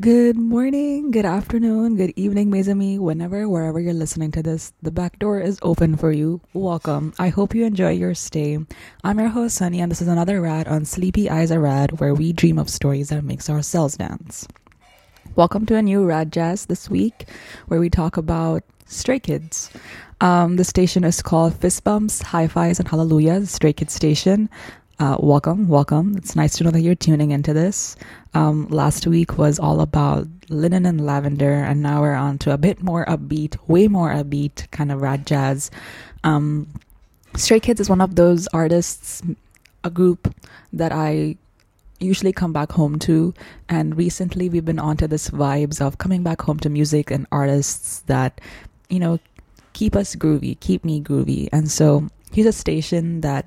Good morning, good afternoon, good evening, mes amis. Whenever, wherever you're listening to this, the back door is open for you. Welcome. I hope you enjoy your stay. I'm your host, Sunny, and this is another rad on Sleepy Eyes Are Rad, where we dream of stories that makes our cells dance. Welcome to a new Rad Jazz this week, where we talk about Stray Kids. Um, the station is called Fist Bumps, Hi Fis, and Hallelujah, Stray Kids station. Uh, welcome, welcome. It's nice to know that you're tuning into this. Um, last week was all about linen and lavender, and now we're on to a bit more upbeat, way more upbeat kind of rad jazz. Um, Stray Kids is one of those artists, a group that I usually come back home to, and recently we've been onto this vibes of coming back home to music and artists that, you know, keep us groovy, keep me groovy, and so here's a station that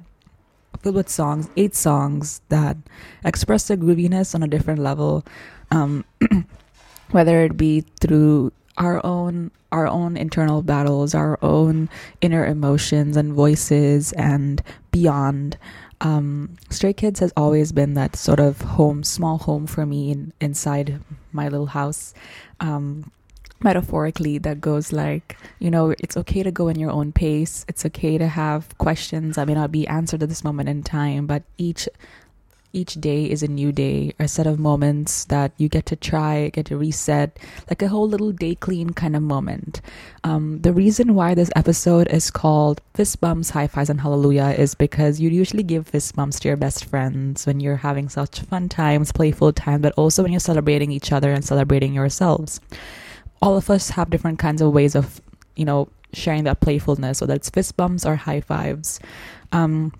filled with songs, eight songs that express the grooviness on a different level, um, whether it be through our own our own internal battles, our own inner emotions and voices, and beyond. Um, Stray Kids has always been that sort of home, small home for me in, inside my little house. Um, metaphorically that goes like you know it's okay to go in your own pace. It's okay to have questions that may not be answered at this moment in time but each each day is a new day a set of moments that you get to try get to reset like a whole little day clean kind of moment. Um, the reason why this episode is called fist bumps high fives and hallelujah is because you usually give fist bumps to your best friends when you're having such fun times playful times but also when you're celebrating each other and celebrating yourselves all of us have different kinds of ways of, you know, sharing that playfulness, whether it's fist bumps or high fives. Um,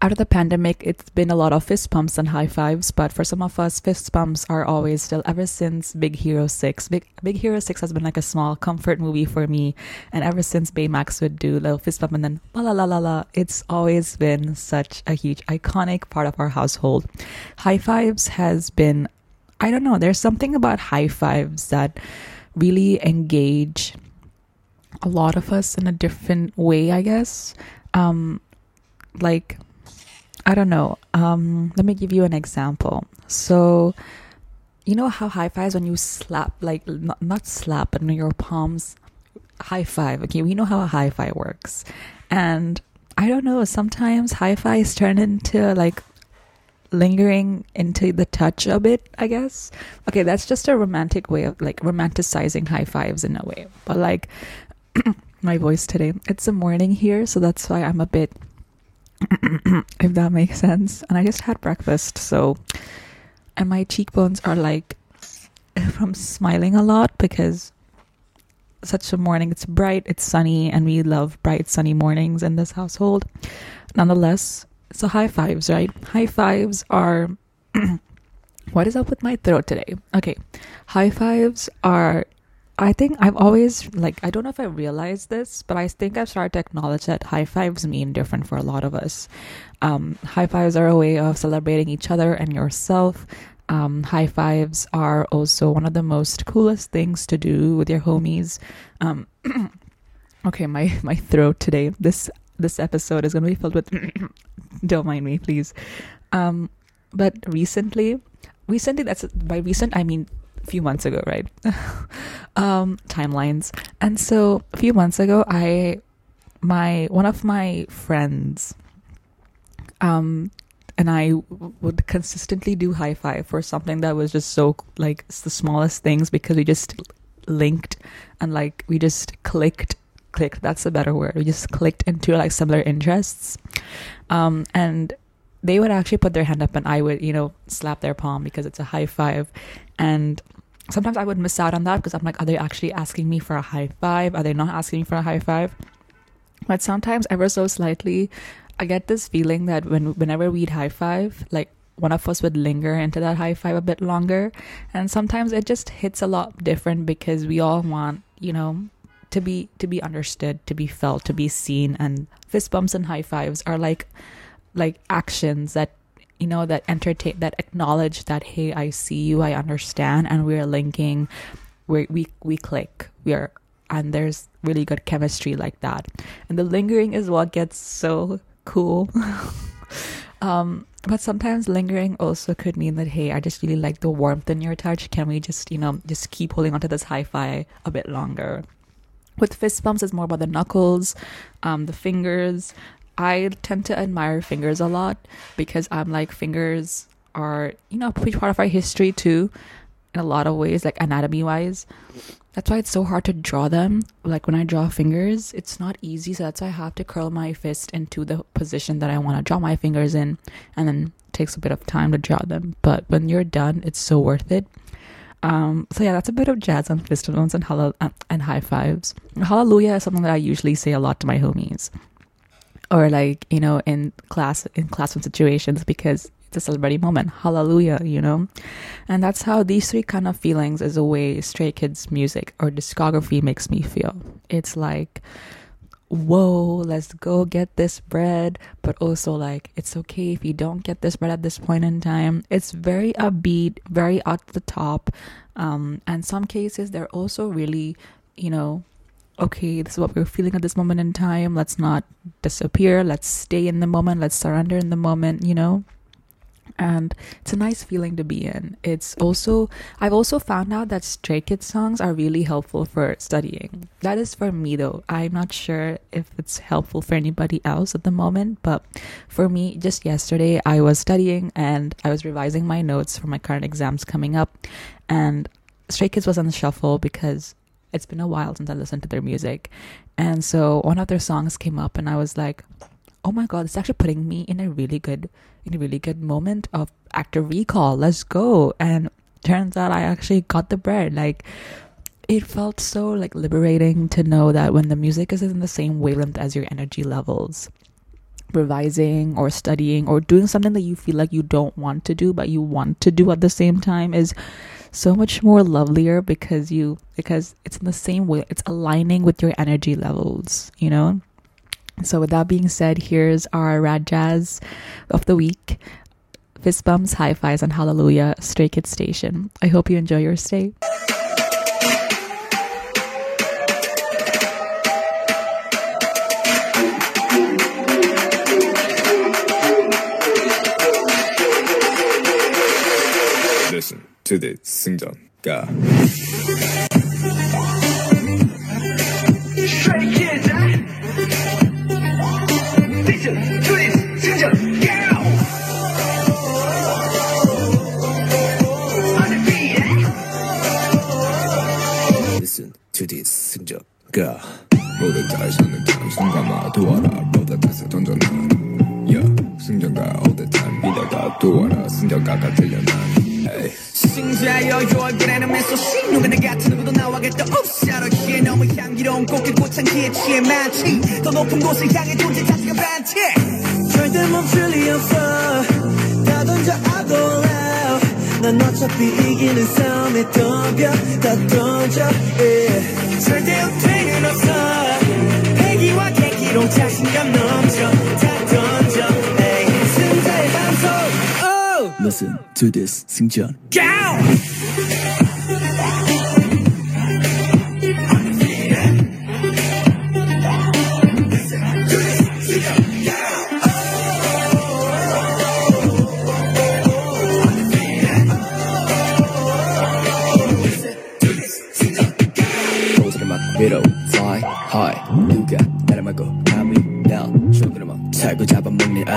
out of the pandemic, it's been a lot of fist bumps and high fives, but for some of us, fist bumps are always still ever since Big Hero 6. Big, Big Hero 6 has been like a small comfort movie for me, and ever since Baymax would do little fist bump and then la la la la la, it's always been such a huge, iconic part of our household. High fives has been, I don't know, there's something about high fives that really engage a lot of us in a different way, I guess. Um, like, I don't know. Um, let me give you an example. So, you know how high fives when you slap, like, not, not slap, but when your palms high five. Okay, we know how a high five works. And I don't know, sometimes high fives turn into like lingering into the touch a bit, I guess. Okay, that's just a romantic way of like romanticizing high fives in a way. But like my voice today, it's a morning here, so that's why I'm a bit if that makes sense. And I just had breakfast, so and my cheekbones are like from smiling a lot because such a morning it's bright, it's sunny, and we love bright sunny mornings in this household. Nonetheless, so high fives, right? High fives are what is up with my throat today? Okay. High fives are I think I've always like I don't know if I realized this, but I think I've started to acknowledge that high fives mean different for a lot of us. Um, high fives are a way of celebrating each other and yourself. Um, high fives are also one of the most coolest things to do with your homies. Um, okay, my my throat today. This this episode is going to be filled with don't mind me please. Um but recently recently that's by recent i mean a few months ago right? Um timelines. And so a few months ago i my one of my friends um and I would consistently do high five for something that was just so like the smallest things because we just linked and like we just clicked clicked that's a better word. We just clicked into like similar interests. Um, and they would actually put their hand up and i would you know slap their palm because it's a high five. And sometimes i would miss out on that because i'm like are they actually asking me for a high five? Are they not asking me for a high five? But sometimes ever so slightly i get this feeling that when whenever we'd high five like one of us would linger into that high five a bit longer. And sometimes it just hits a lot different because we all want you know to be to be understood, to be felt, to be seen, and fist bumps and high fives are like like actions that you know that entertain that acknowledge that hey i see you i understand and we're linking we we we click we are and there's really good chemistry like that and the lingering is what gets so cool Um, but sometimes lingering also could mean that hey, I just really like the warmth in your touch. Can we just you know just keep holding onto this hi-fi a bit longer? With fist bumps, it's more about the knuckles, um, the fingers. I tend to admire fingers a lot because I'm like fingers are you know a big part of our history too in a lot of ways like anatomy wise that's why it's so hard to draw them. Like when i draw fingers it's not easy so that's why i have to curl my fist into the position that i want to draw my fingers in and then takes a bit of time to draw them. But when you're done it's so worth it um, so yeah, that's a bit of jazz on fist bumps and hall- and high fives. Hallelujah is something that I usually say a lot to my homies, or like you know in class in classroom situations because it's a celebrating moment. Hallelujah, you know? And that's how these three kind of feelings is a way Stray Kids music or discography makes me feel. It's like, whoa, let's go get this bread, but also like, it's okay if you don't get this bread at this point in time. It's very upbeat, very at the top. Um, and some cases, they're also really, you know, okay, this is what we're feeling at this moment in time. Let's not disappear. Let's stay in the moment. Let's surrender in the moment, you know? And it's a nice feeling to be in. It's also I've also found out that Stray Kids songs are really helpful for studying. That is for me though. I'm not sure if it's helpful for anybody else at the moment, but for me, just yesterday I was studying and I was revising my notes for my current exams coming up, and Stray Kids was on the shuffle because it's been a while since I listened to their music, and so one of their songs came up, and I was like oh my god, it's actually putting me in a really good in a really good moment of active recall. Let's go. And turns out I actually got the bread. Like it felt so like liberating to know that when the music is in the same wavelength as your energy levels revising or studying or doing something that you feel like you don't want to do but you want to do at the same time is so much more lovelier because you because it's in the same way it's aligning with your energy levels you know so, with that being said, here's our Rad Jazz of the week fist bumps, high fives, and hallelujah, Stray Kids Station. I hope you enjoy your stay. Listen to the singer. God. 승자가 모든 달성은 당신과 마도와라. 모든 뜻을 던져놔. yeah. 승자가 all the time. 믿어가 도와라. 승자가가 들려나 승자여 얼굴에는 미소시 누구나 같은 누구도 나와겠다. 옵샤러기에 너무 향기로운 꽃길 꽃향기에 취해 많지 더 높은 곳을 향해 존재 자체가 반칙 절대 멈출 리 없어 다 던져 I go out 난 어차피 이기는 싸움에 덤벼 다 던져 yeah. 절대 우퇴는 없어 패기와 계기로 자신감 넘쳐 다 던져 hey. 승자의 방송 oh. Listen to this 승전 Go!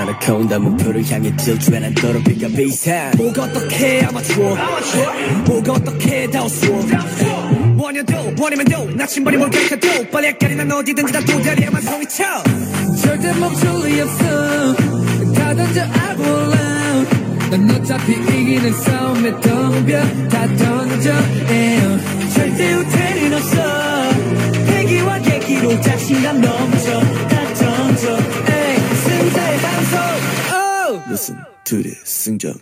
잡아먹는 아나콘다. 목표를 향해 질주해 난 더럽이가 비상. 뭐가 어떻게 아마추어. 뭐가 어떻게 다우스워. 원여도 원이면 도. 나침반이 뭘 가르쳐도. 빨리 헷갈리 난 어디든지 다 도다리에만 성이쳐. 절대 멈출 리 없어. 다 던져 I will out 넌 어차피 이기는 싸움에 덤벼. 다 던져. 절대 우태는 없어. 패기와 계기로 자신감 넘쳐 Listen to this. 승전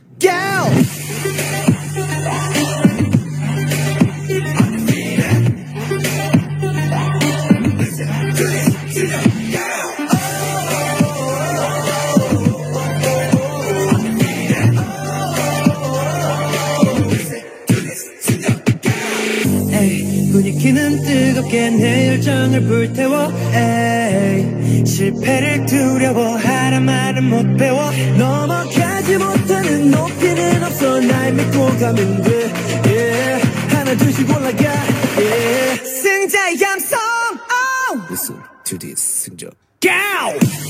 분위기는 뜨겁게 내 열정을 불태워. 에이, 실패를 두려워하란 말은 못 배워 넘어가지 못하는 높이는 없어 날 믿고 가면 돼 yeah. 하나 둘씩 올라가 yeah. 승자의 감성 oh. Listen to this 승적 Go!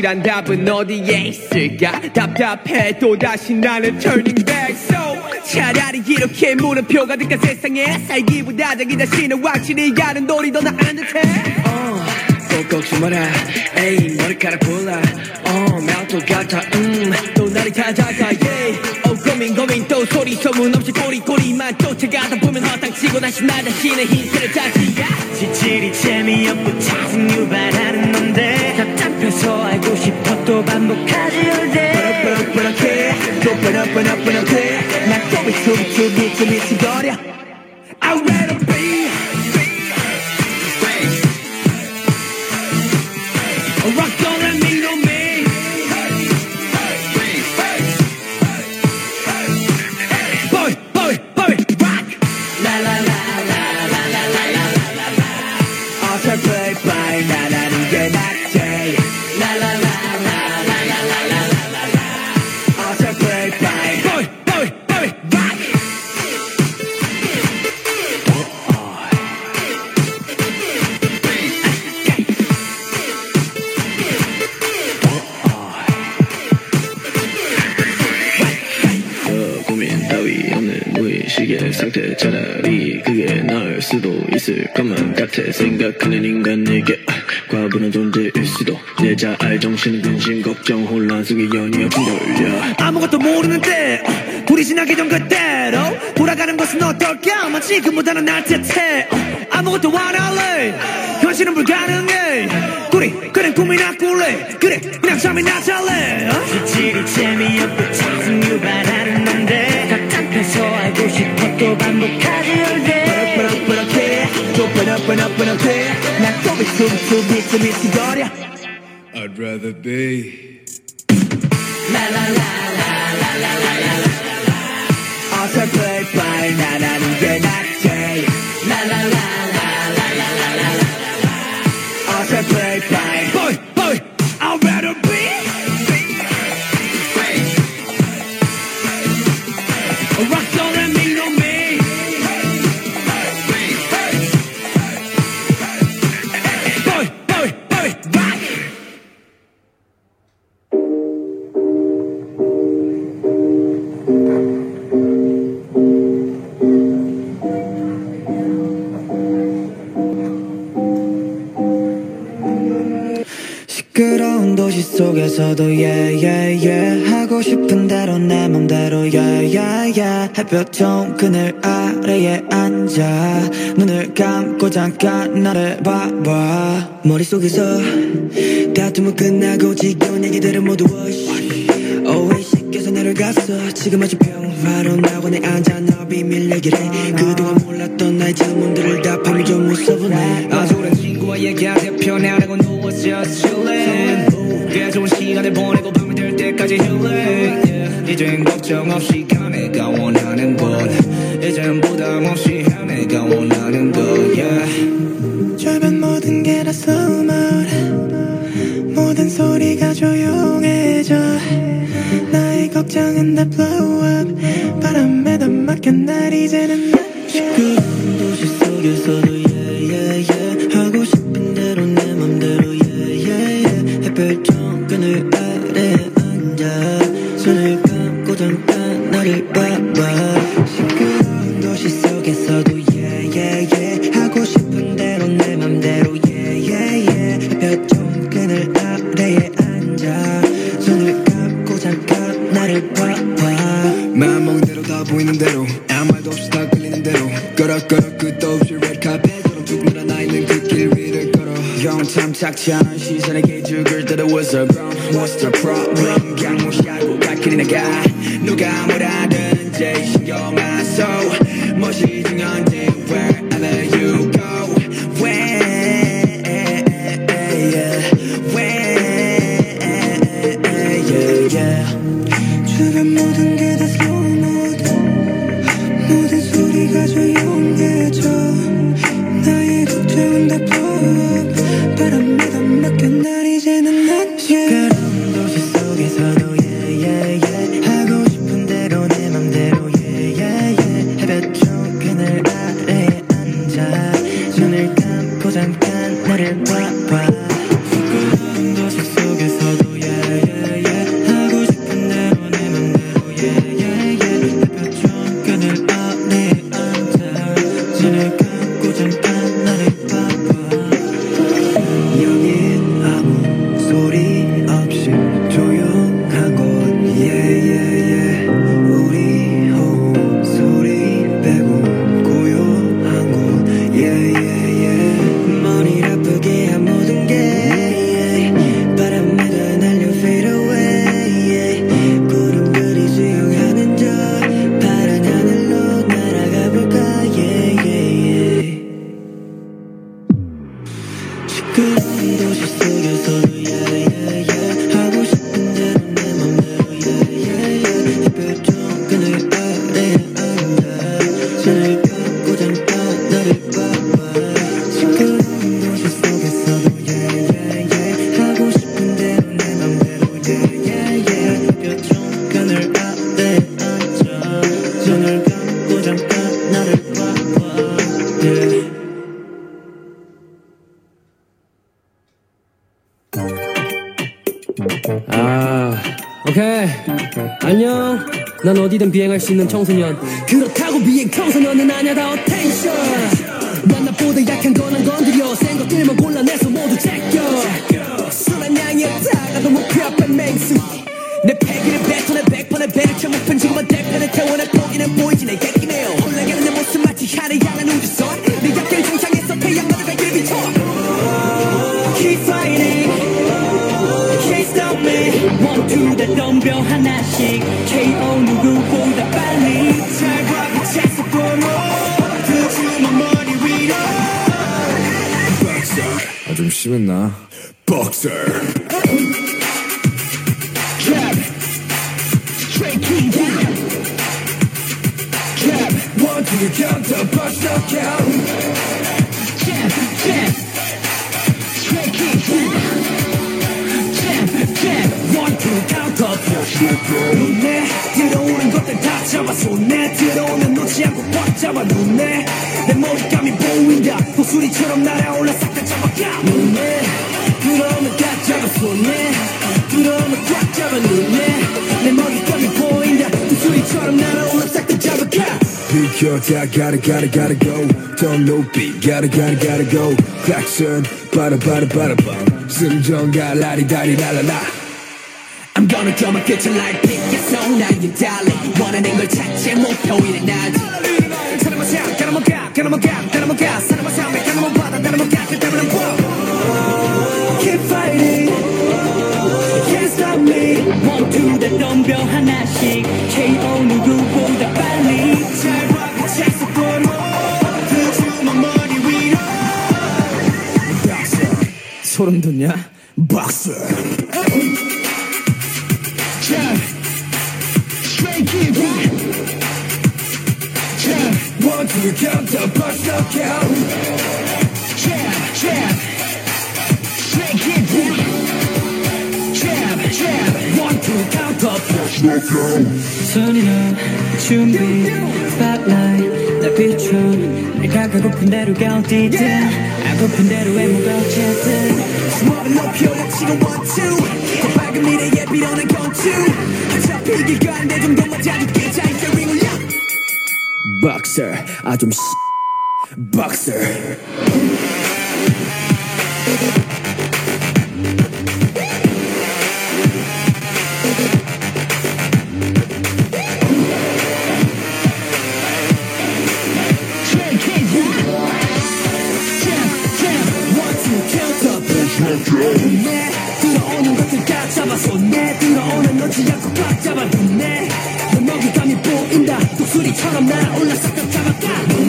확실한 답은 어디에 있을까? 답답해 또 다시 나는 turning back. So 차라리 이렇게 물음표 가득한 세상에 살기보다 자기 자신을 확실히 가는 놀이 더 나은 듯해. 꼭 꺾지 마라 에이 머리카락 골라 어 멜도 같아 음또 날이 찾아가 yeah 어 고민 고민 또 소리 소문 없이 꼬리꼬리만 쫓아가다 보면 허당치고 다시 나 자신의 힌트를 찾지 지질이 재미없고 짜증 유발하는 넌데 더 알고 싶어 또 반복하지 all 버럭버럭버럭해. 또 버럭버럭버럭해. 난또 미쳐 미쳐 미쳐 미쳐버려. I read a 무의식의 상태 차라리 그게 나을 수도 있을 것만 같아. 생각하는 인간에게 아, 과분한 존재일 수도. 내 자알 정신 근심 걱정 혼란 속에 연이어 빈돌려. 아무것도 모르는데 어, 불이 지나기 전 그대로 돌아가는 것은 어떨까 마치 지금보다는 날 듯해 어, 아무것도 안 할래. 현실은 불가능해. 꾸리 그래 꿈이나 꿀래. 그래 그냥 잠이 나 잘래. 어? 지질이 재미없고 짜증 유발하는 싶어 또 반복하지 언제 But but but but 또 but but but but 난또 미치고 미치고 미치고 거려 I'd rather be. La la la la la la la la 어설플 바에 난 아닌데 난 속에서도 yeah yeah yeah. 하고 싶은 대로 내 맘대로 yeah yeah yeah. 햇볕 좋은 그늘 아래에 앉아. 눈을 감고 잠깐 나를 봐봐. 머릿속에서 다툼은 끝나고 지겨운 얘기들은 모두 wash. Always 씻겨서 내려갔어. 지금 아주 평화로운 낙원에 앉아 너 비밀 얘기를. 해 그동안 몰랐던 나의 질문들을 답하면 좀 무서워네. 아주 오랜 친구와 얘기하듯 편안하고 누워서 chillin' 꽤 좋은 시간을 보내고 밤이 될 때까지 yeah. 이젠 걱정 없이 가 내가 원하는 곳 이젠 부담 없이 해 내가 원하는 곳 yeah. 모든 게 다 소문 모든 소리가 조용해져 나의 걱정은 다 blow up 바람에다 맡겨 날 이제는 난 시끄러운 도시 속에서 영 탐탁치 않은 시선에 기죽을 때도 What's the problem? What's the problem? 그냥 무시하고 갈 길이 나가 누가 뭐라든지 신 난 어디든 비행할 수 있는 청소년. 그렇다고 비행 청소년은 아냐 다 어텐션. 난 나보다 약한 건안 건드려. 센 것들만 골라내서 모두 제껴. 술한 양에 다가도 목표 앞에 맹수. 내 패기를 뱉어내 백번의 배를 쳐 목편 지금은 대편에 태워내 포기는 보이지 내 객기네요. 홀라가는 내 모습 마치 하늘 향한 우주선. 내 약길 상상에서 태양만을 갈길 비춰. Keep fighting. Can't stop me two, 다 덤벼 하나씩 doing that. Boxer! Jab! Straight knee down! Jab! One, two, count counter, punch, count. Jab! Jab! Straight knee down! Jab! Jab! One, two, count counter, punch, knockout! 에 들어오는 것들 다 잡아 손에. 들어오면 놓지 않고 꽉 잡아 눈에. 내 머리감이 보인다. 독수리처럼 날아올라 싹 다 잡아가 눈에. 들어오면 다 잡아 손에. 들어오면 꽉 잡아 눈에. 내 머리감이 보인다. 독수리처럼 날아올라 싹 다 잡아가. 비켜 다 gotta gotta go. 더 높이 gotta gotta go. 클락슨 바라 바라 바라 밤 승전가 라리다리 라라라 거는 점은 끝을 날 비겠어 나에게 달래 원하는 걸 찾지 목표이는 난 사람은 삶 가나면 가 가나면 가 가나면 가. 사람은 삶에 가나면 받아 가나면 가그 때문에 뭐? Keep fighting. Can't stop me. 원투 다 덤벼 하나씩. KO 누구보다 빨리. 잘 봐가 찰수 뿐 소름 돋냐? 박스! Jab, straight kick back. Jab, one two count the punch knockout. Jab, jab, straight kick back. Jab, jab, one two count the 손이나 준비 spotlight 날 비춰 내가 가고픈 대로가 어디든 아고픈 대로 외모가 어쨌든 수업을 높여 지금 원투 더 밝은 미래에 비로는 건투 어차피 길 가는데 좀 더 맞아줄게 자 이제 링 올려 Boxer 아좀 Boxer 내 들어오는 잡아서 내 들어오는 너지 않고 꽉 잡아뒀네. 내 먹이감이 보인다. 독수리처럼 날아올라 싹다 잡아가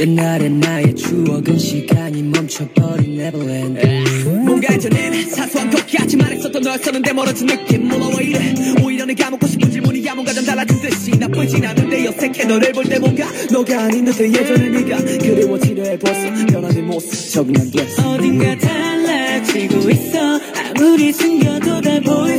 옛날의 나의 추억은 시간이 멈춰버린 Neverland 뭔가 전엔 사소한 것 같지만 했었던 너였었는데 멀어진 느낌 몰라 왜 이래. 오히려 내가 묻고 싶은 질문이야. 뭔가 좀 달라진 듯이 나쁘진 않은데 어색해. 너를 볼 때 뭔가 너가 아닌 듯해. 예전의 네가 그리워지려 해 벌써 변하는 모습 적응 안 됐어 어딘가 달라지고 있어. 아무리 숨겨도 다보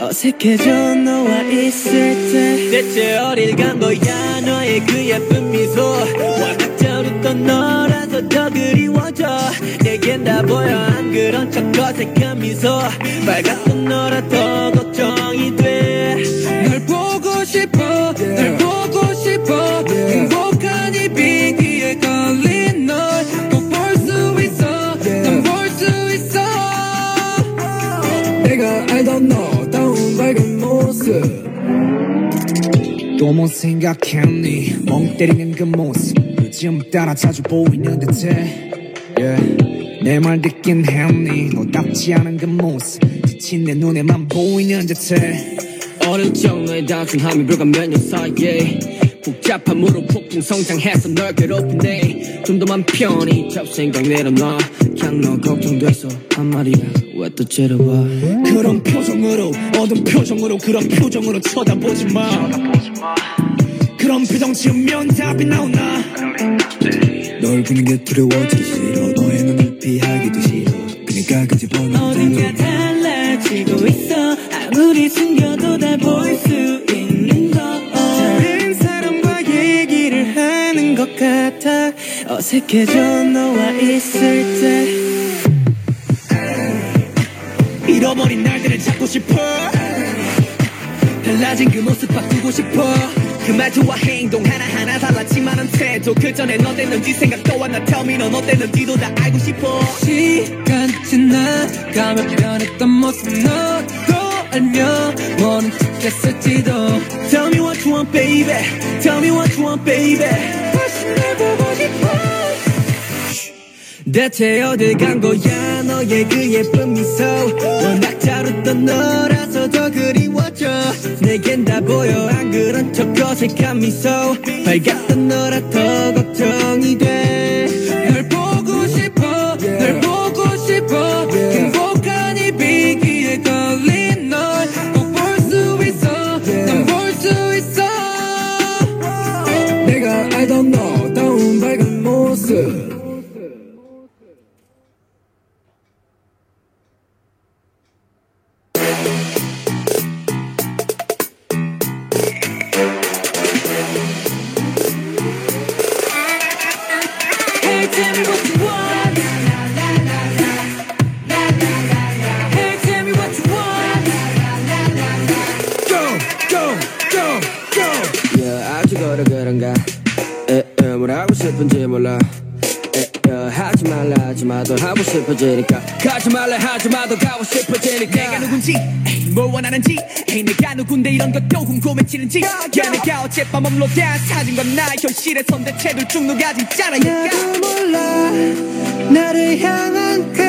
어색해져 너와 있을 때. 대체 어딜 간 거야? 너의 그 예쁜 미소. 와닥자 웃던 너라서 더 그리워져. 내겐 다 보여 안 그런 척 어색한 미소. 밝았던 너라 더 걱정이 돼 널 보고 싶어. 널 보고 모습 또 못 생각했니? 멍 때리는 그 모습. 요즘 따라 자주 보이는 듯해. yeah. 내말 듣긴 했니? 너답지 않은 그 모습. 지친 내 눈에만 보이는 듯해. 어릴 적 너의 단순함이 불과 몇년 사이에 복잡함으로 폭풍 성장해서 널 괴롭히네. 좀더 맘 편히 잡생각 내려놔. 그냥 너 걱정돼서 한 말이야. 왜 또 째려봐 그런 표정으로 어두운 표정으로 그런 표정으로 쳐다보지 마. 그런 표정 지으면 답이 나오나? 널 보는 게 두려워지기 싫어. 너의 눈을 피하기도 싫어. 그니까 그 집어넣는 어딘가 달라지고 있어. 아무리 숨겨도 다 보일 수 있는 어색해져 너와 있을 때. 잃어버린 날들을 찾고 싶어. 달라진 그 모습 바꾸고 싶어. 그 말투와 행동 하나하나 달랐지만은 태도. 그 전에 어땠는지 생각도 안나 Tell me 넌 어땠는지도 다 알고 싶어. 시간 지나가며 변했던 모습 너도 알면 모른 척했을지도. Tell me what you want baby. Tell me what you want baby 대체 어딜 간 거야? 너의 그 예쁜 미소. 워낙 잘 웃던 너라서 더 그리워져. 내겐 다 보여. 안 그런 척 어색한 미소. 밝았던 너라 더 걱정이 돼 누군데 이런 것도 궁금해지는지 야, 내가 어젯밤 업로드한 사진과 나 현실의 선대체들 쭉 녹아진 짜라 나도 몰라. 나를 향한 퀘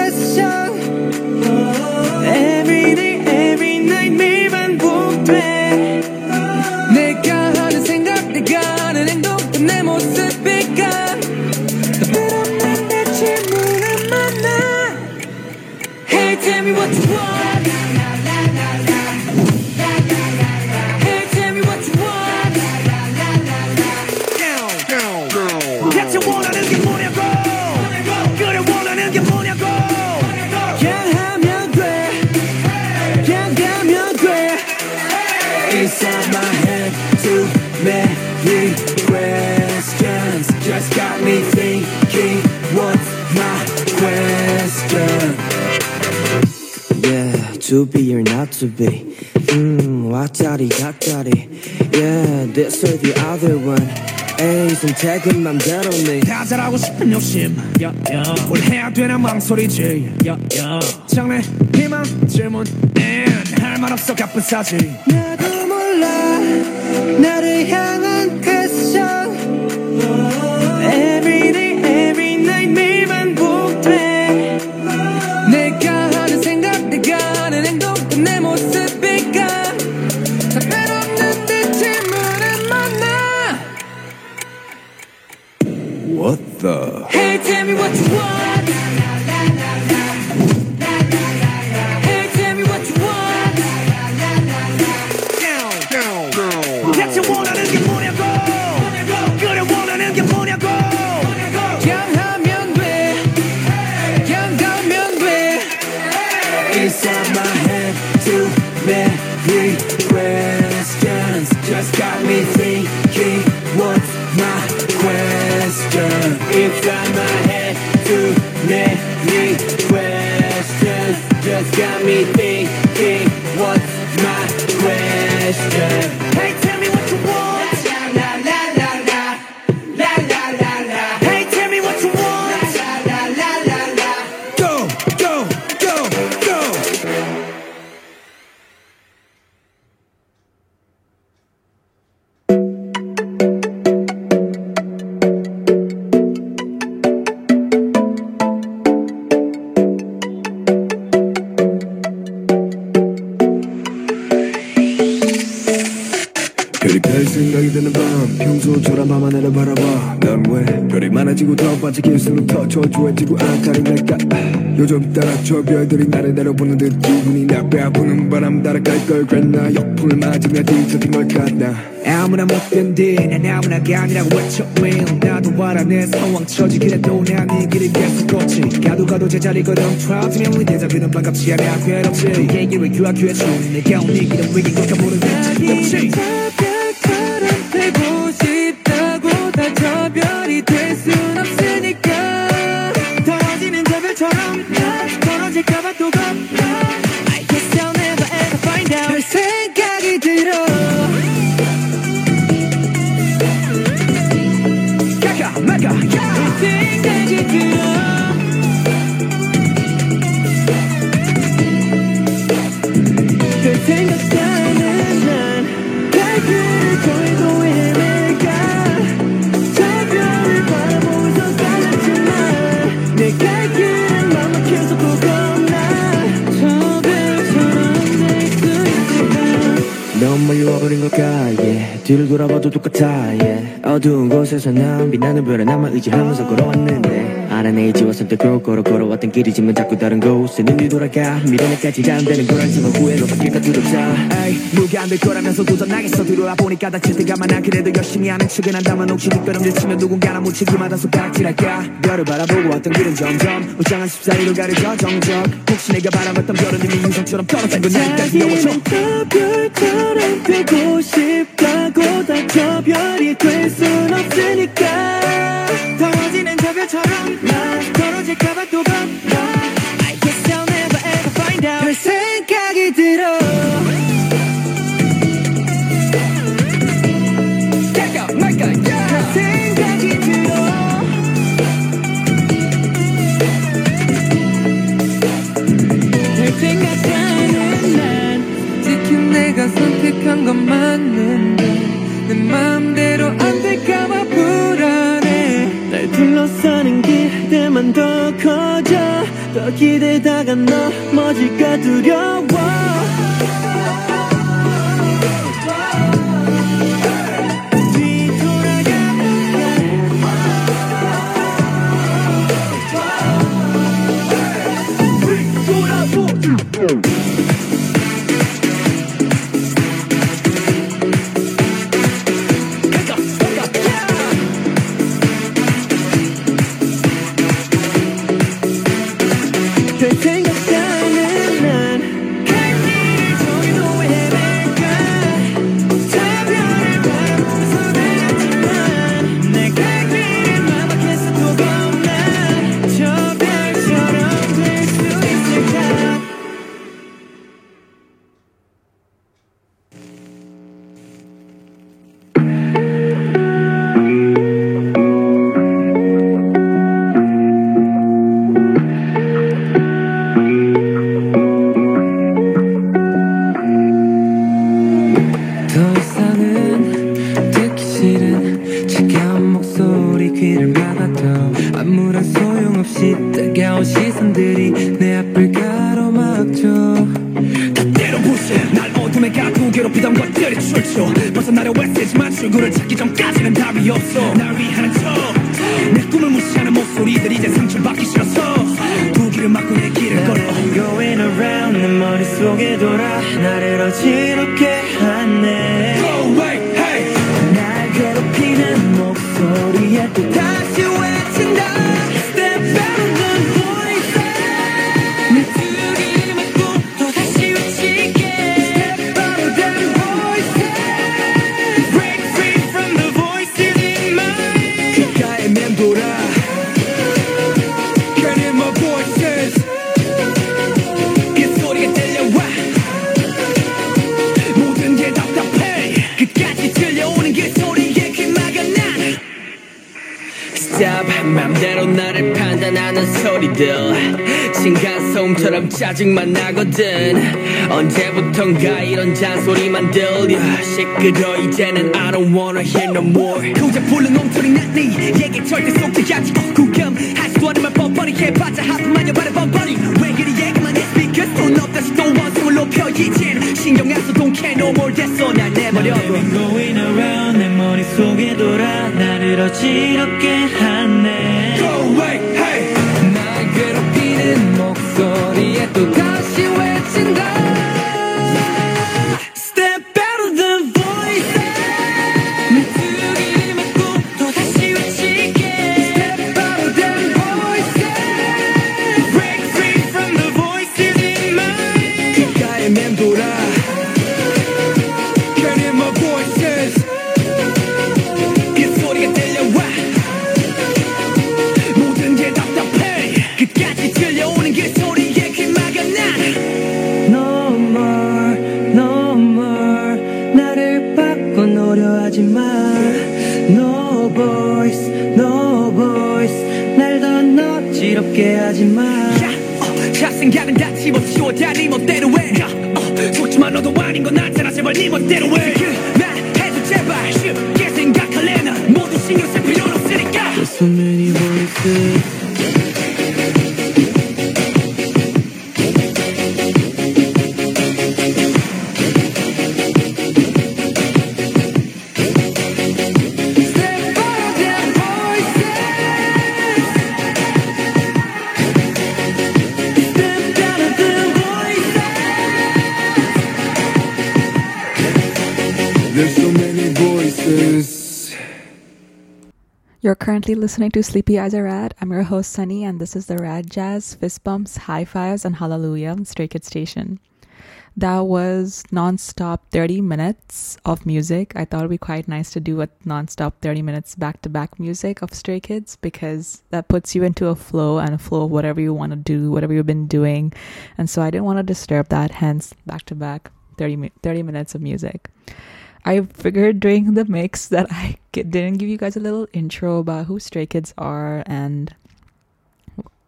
to be or not to be. Mm, 왔다리 갔다리. Yeah, this or the other one. 에이 선택은 맘대로네 다 잘하고 싶은 욕심. 뭘 해야 되나 망설이지. 장래 희망 질문 할말 없어 가쁜 사실 나도 몰라. 나를 향한 반짝일수록 더 초조해지고 안달이 날까? 요즘 따라 저 별들이 나를 내려보는 듯 기분이 나빠 아프는 바람 따라 갈 걸 그랬나 역풍을 맞으며 뒤처진 걸까 나. 아무나 못 견디 난 아무나가 아니라고 외쳐. 매일 나도 알아 내 상황 처지 그래도 난네. 길을 계속 걷지. 가도 가도 제자리 걸음. 트라우드면 우리 대자뷰는 반갑지 않아. 괴롭지. 네 얘기를 규하규해줘 내가 온네 길은 위긴 걸까 모르는. 없지 돌아봐도 똑같아 yeah. 어두운 곳에서 난 빛나는 별에 나만 의지하면서 걸어왔는데 알아내 지와 선택으로 걸어 걸어왔던 길이지만 자꾸 다른 곳에 눈이 돌아가. 미련에까지 잠드는 걸 알지만 후회로 바뀔까 두렵다. 에이 누가 안될 거라면서 도전하겠어. 들어와 보니까 다칠 때가 많아 그래도 열심히 하는 척은 한다면 혹시 뒷걸음질 치면 누군가나 묻히기마다 손가락질할까? 별을 바라보고 왔던 길은 점점 우장한 14일을 가려져. 정적 혹시 내가 바라봤던 별은 이미 유성처럼 떨어진 건 여워져 자기는 저 별처럼 되고 싶다 고다저 별이 될 순 없으니까. 더워지는 저 별처럼 짜증만 나거든. 언제부턴가 이런 잔소리만 들려. 시끄러 이제는 I don't wanna hear no more. 고작 불른 엉터리 난네. 얘기 절대 속지 않지. 구금할 수도 않으면 뻔뻔히 해봤자 하품하냐 바래 뻔뻔히. 왜 그리 얘기만 해? Speakers 돈 없다시 또 원성을 높여 이젠 신경 안써 don't care no more. 됐어 날 내버려둬. Going around 내 머릿속에 돌아. 나를 어지럽게 하네 You're currently listening to Sleepy Eyes Are Rad. I'm your host, Sunny, and this is the Rad Jazz, Fist Bumps, High Fives, and Hallelujah on Stray Kids Station. That was non-stop 30 minutes of music. I thought it'd be quite nice to do a non-stop 30 minutes back-to-back music of Stray Kids because that puts you into a flow and a flow of whatever you want to do, whatever you've been doing. And so I didn't want to disturb that, hence back-to-back 30, 30 minutes of music. I figured during the mix that I didn't give you guys a little intro about who Stray Kids are and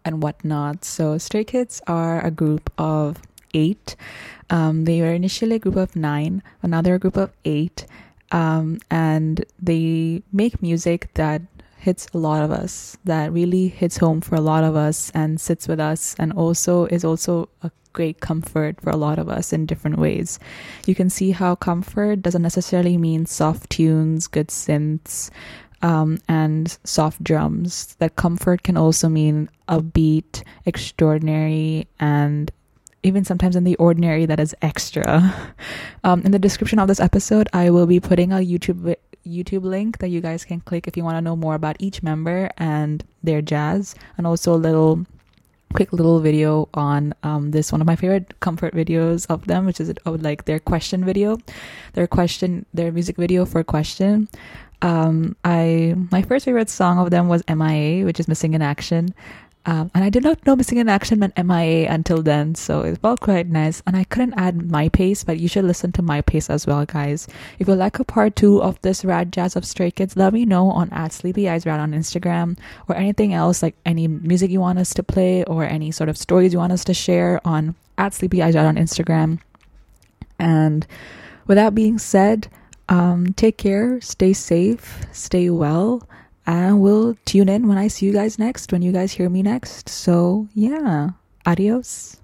and whatnot. So Stray Kids are a group of eight. Um, they were initially a group of nine, another group of eight, um, and they make music that hits a lot of us, that really hits home for a lot of us and sits with us, and also is also a great comfort for a lot of us in different ways. You can see how comfort doesn't necessarily mean soft tunes, good synths, um, and soft drums. That comfort can also mean upbeat, extraordinary, and even sometimes in the ordinary that is extra. Um, in the description of this episode, I will be putting a YouTube YouTube link that you guys can click if you want to know more about each member and their jazz, and also a little quick little video on um, this one of my favorite comfort videos of them, which is oh, like their question video, their question, their music video for question. Um, I my first favorite song of them was MIA, which is Missing in Action. Um, and I did not know Missing in Action meant MIA until then, so it felt quite nice. And I couldn't add My Pace, but you should listen to My Pace as well, guys. If you like a part two of this Rad Jazz of Stray Kids, let me know on at Sleepy Eyes Rad on Instagram or anything else, like any music you want us to play or any sort of stories you want us to share on at Sleepy Eyes Rad on Instagram. And with that being said, um, take care, stay safe, stay well and we'll tune in when I see you guys next, when you guys hear me next. So, yeah, adios.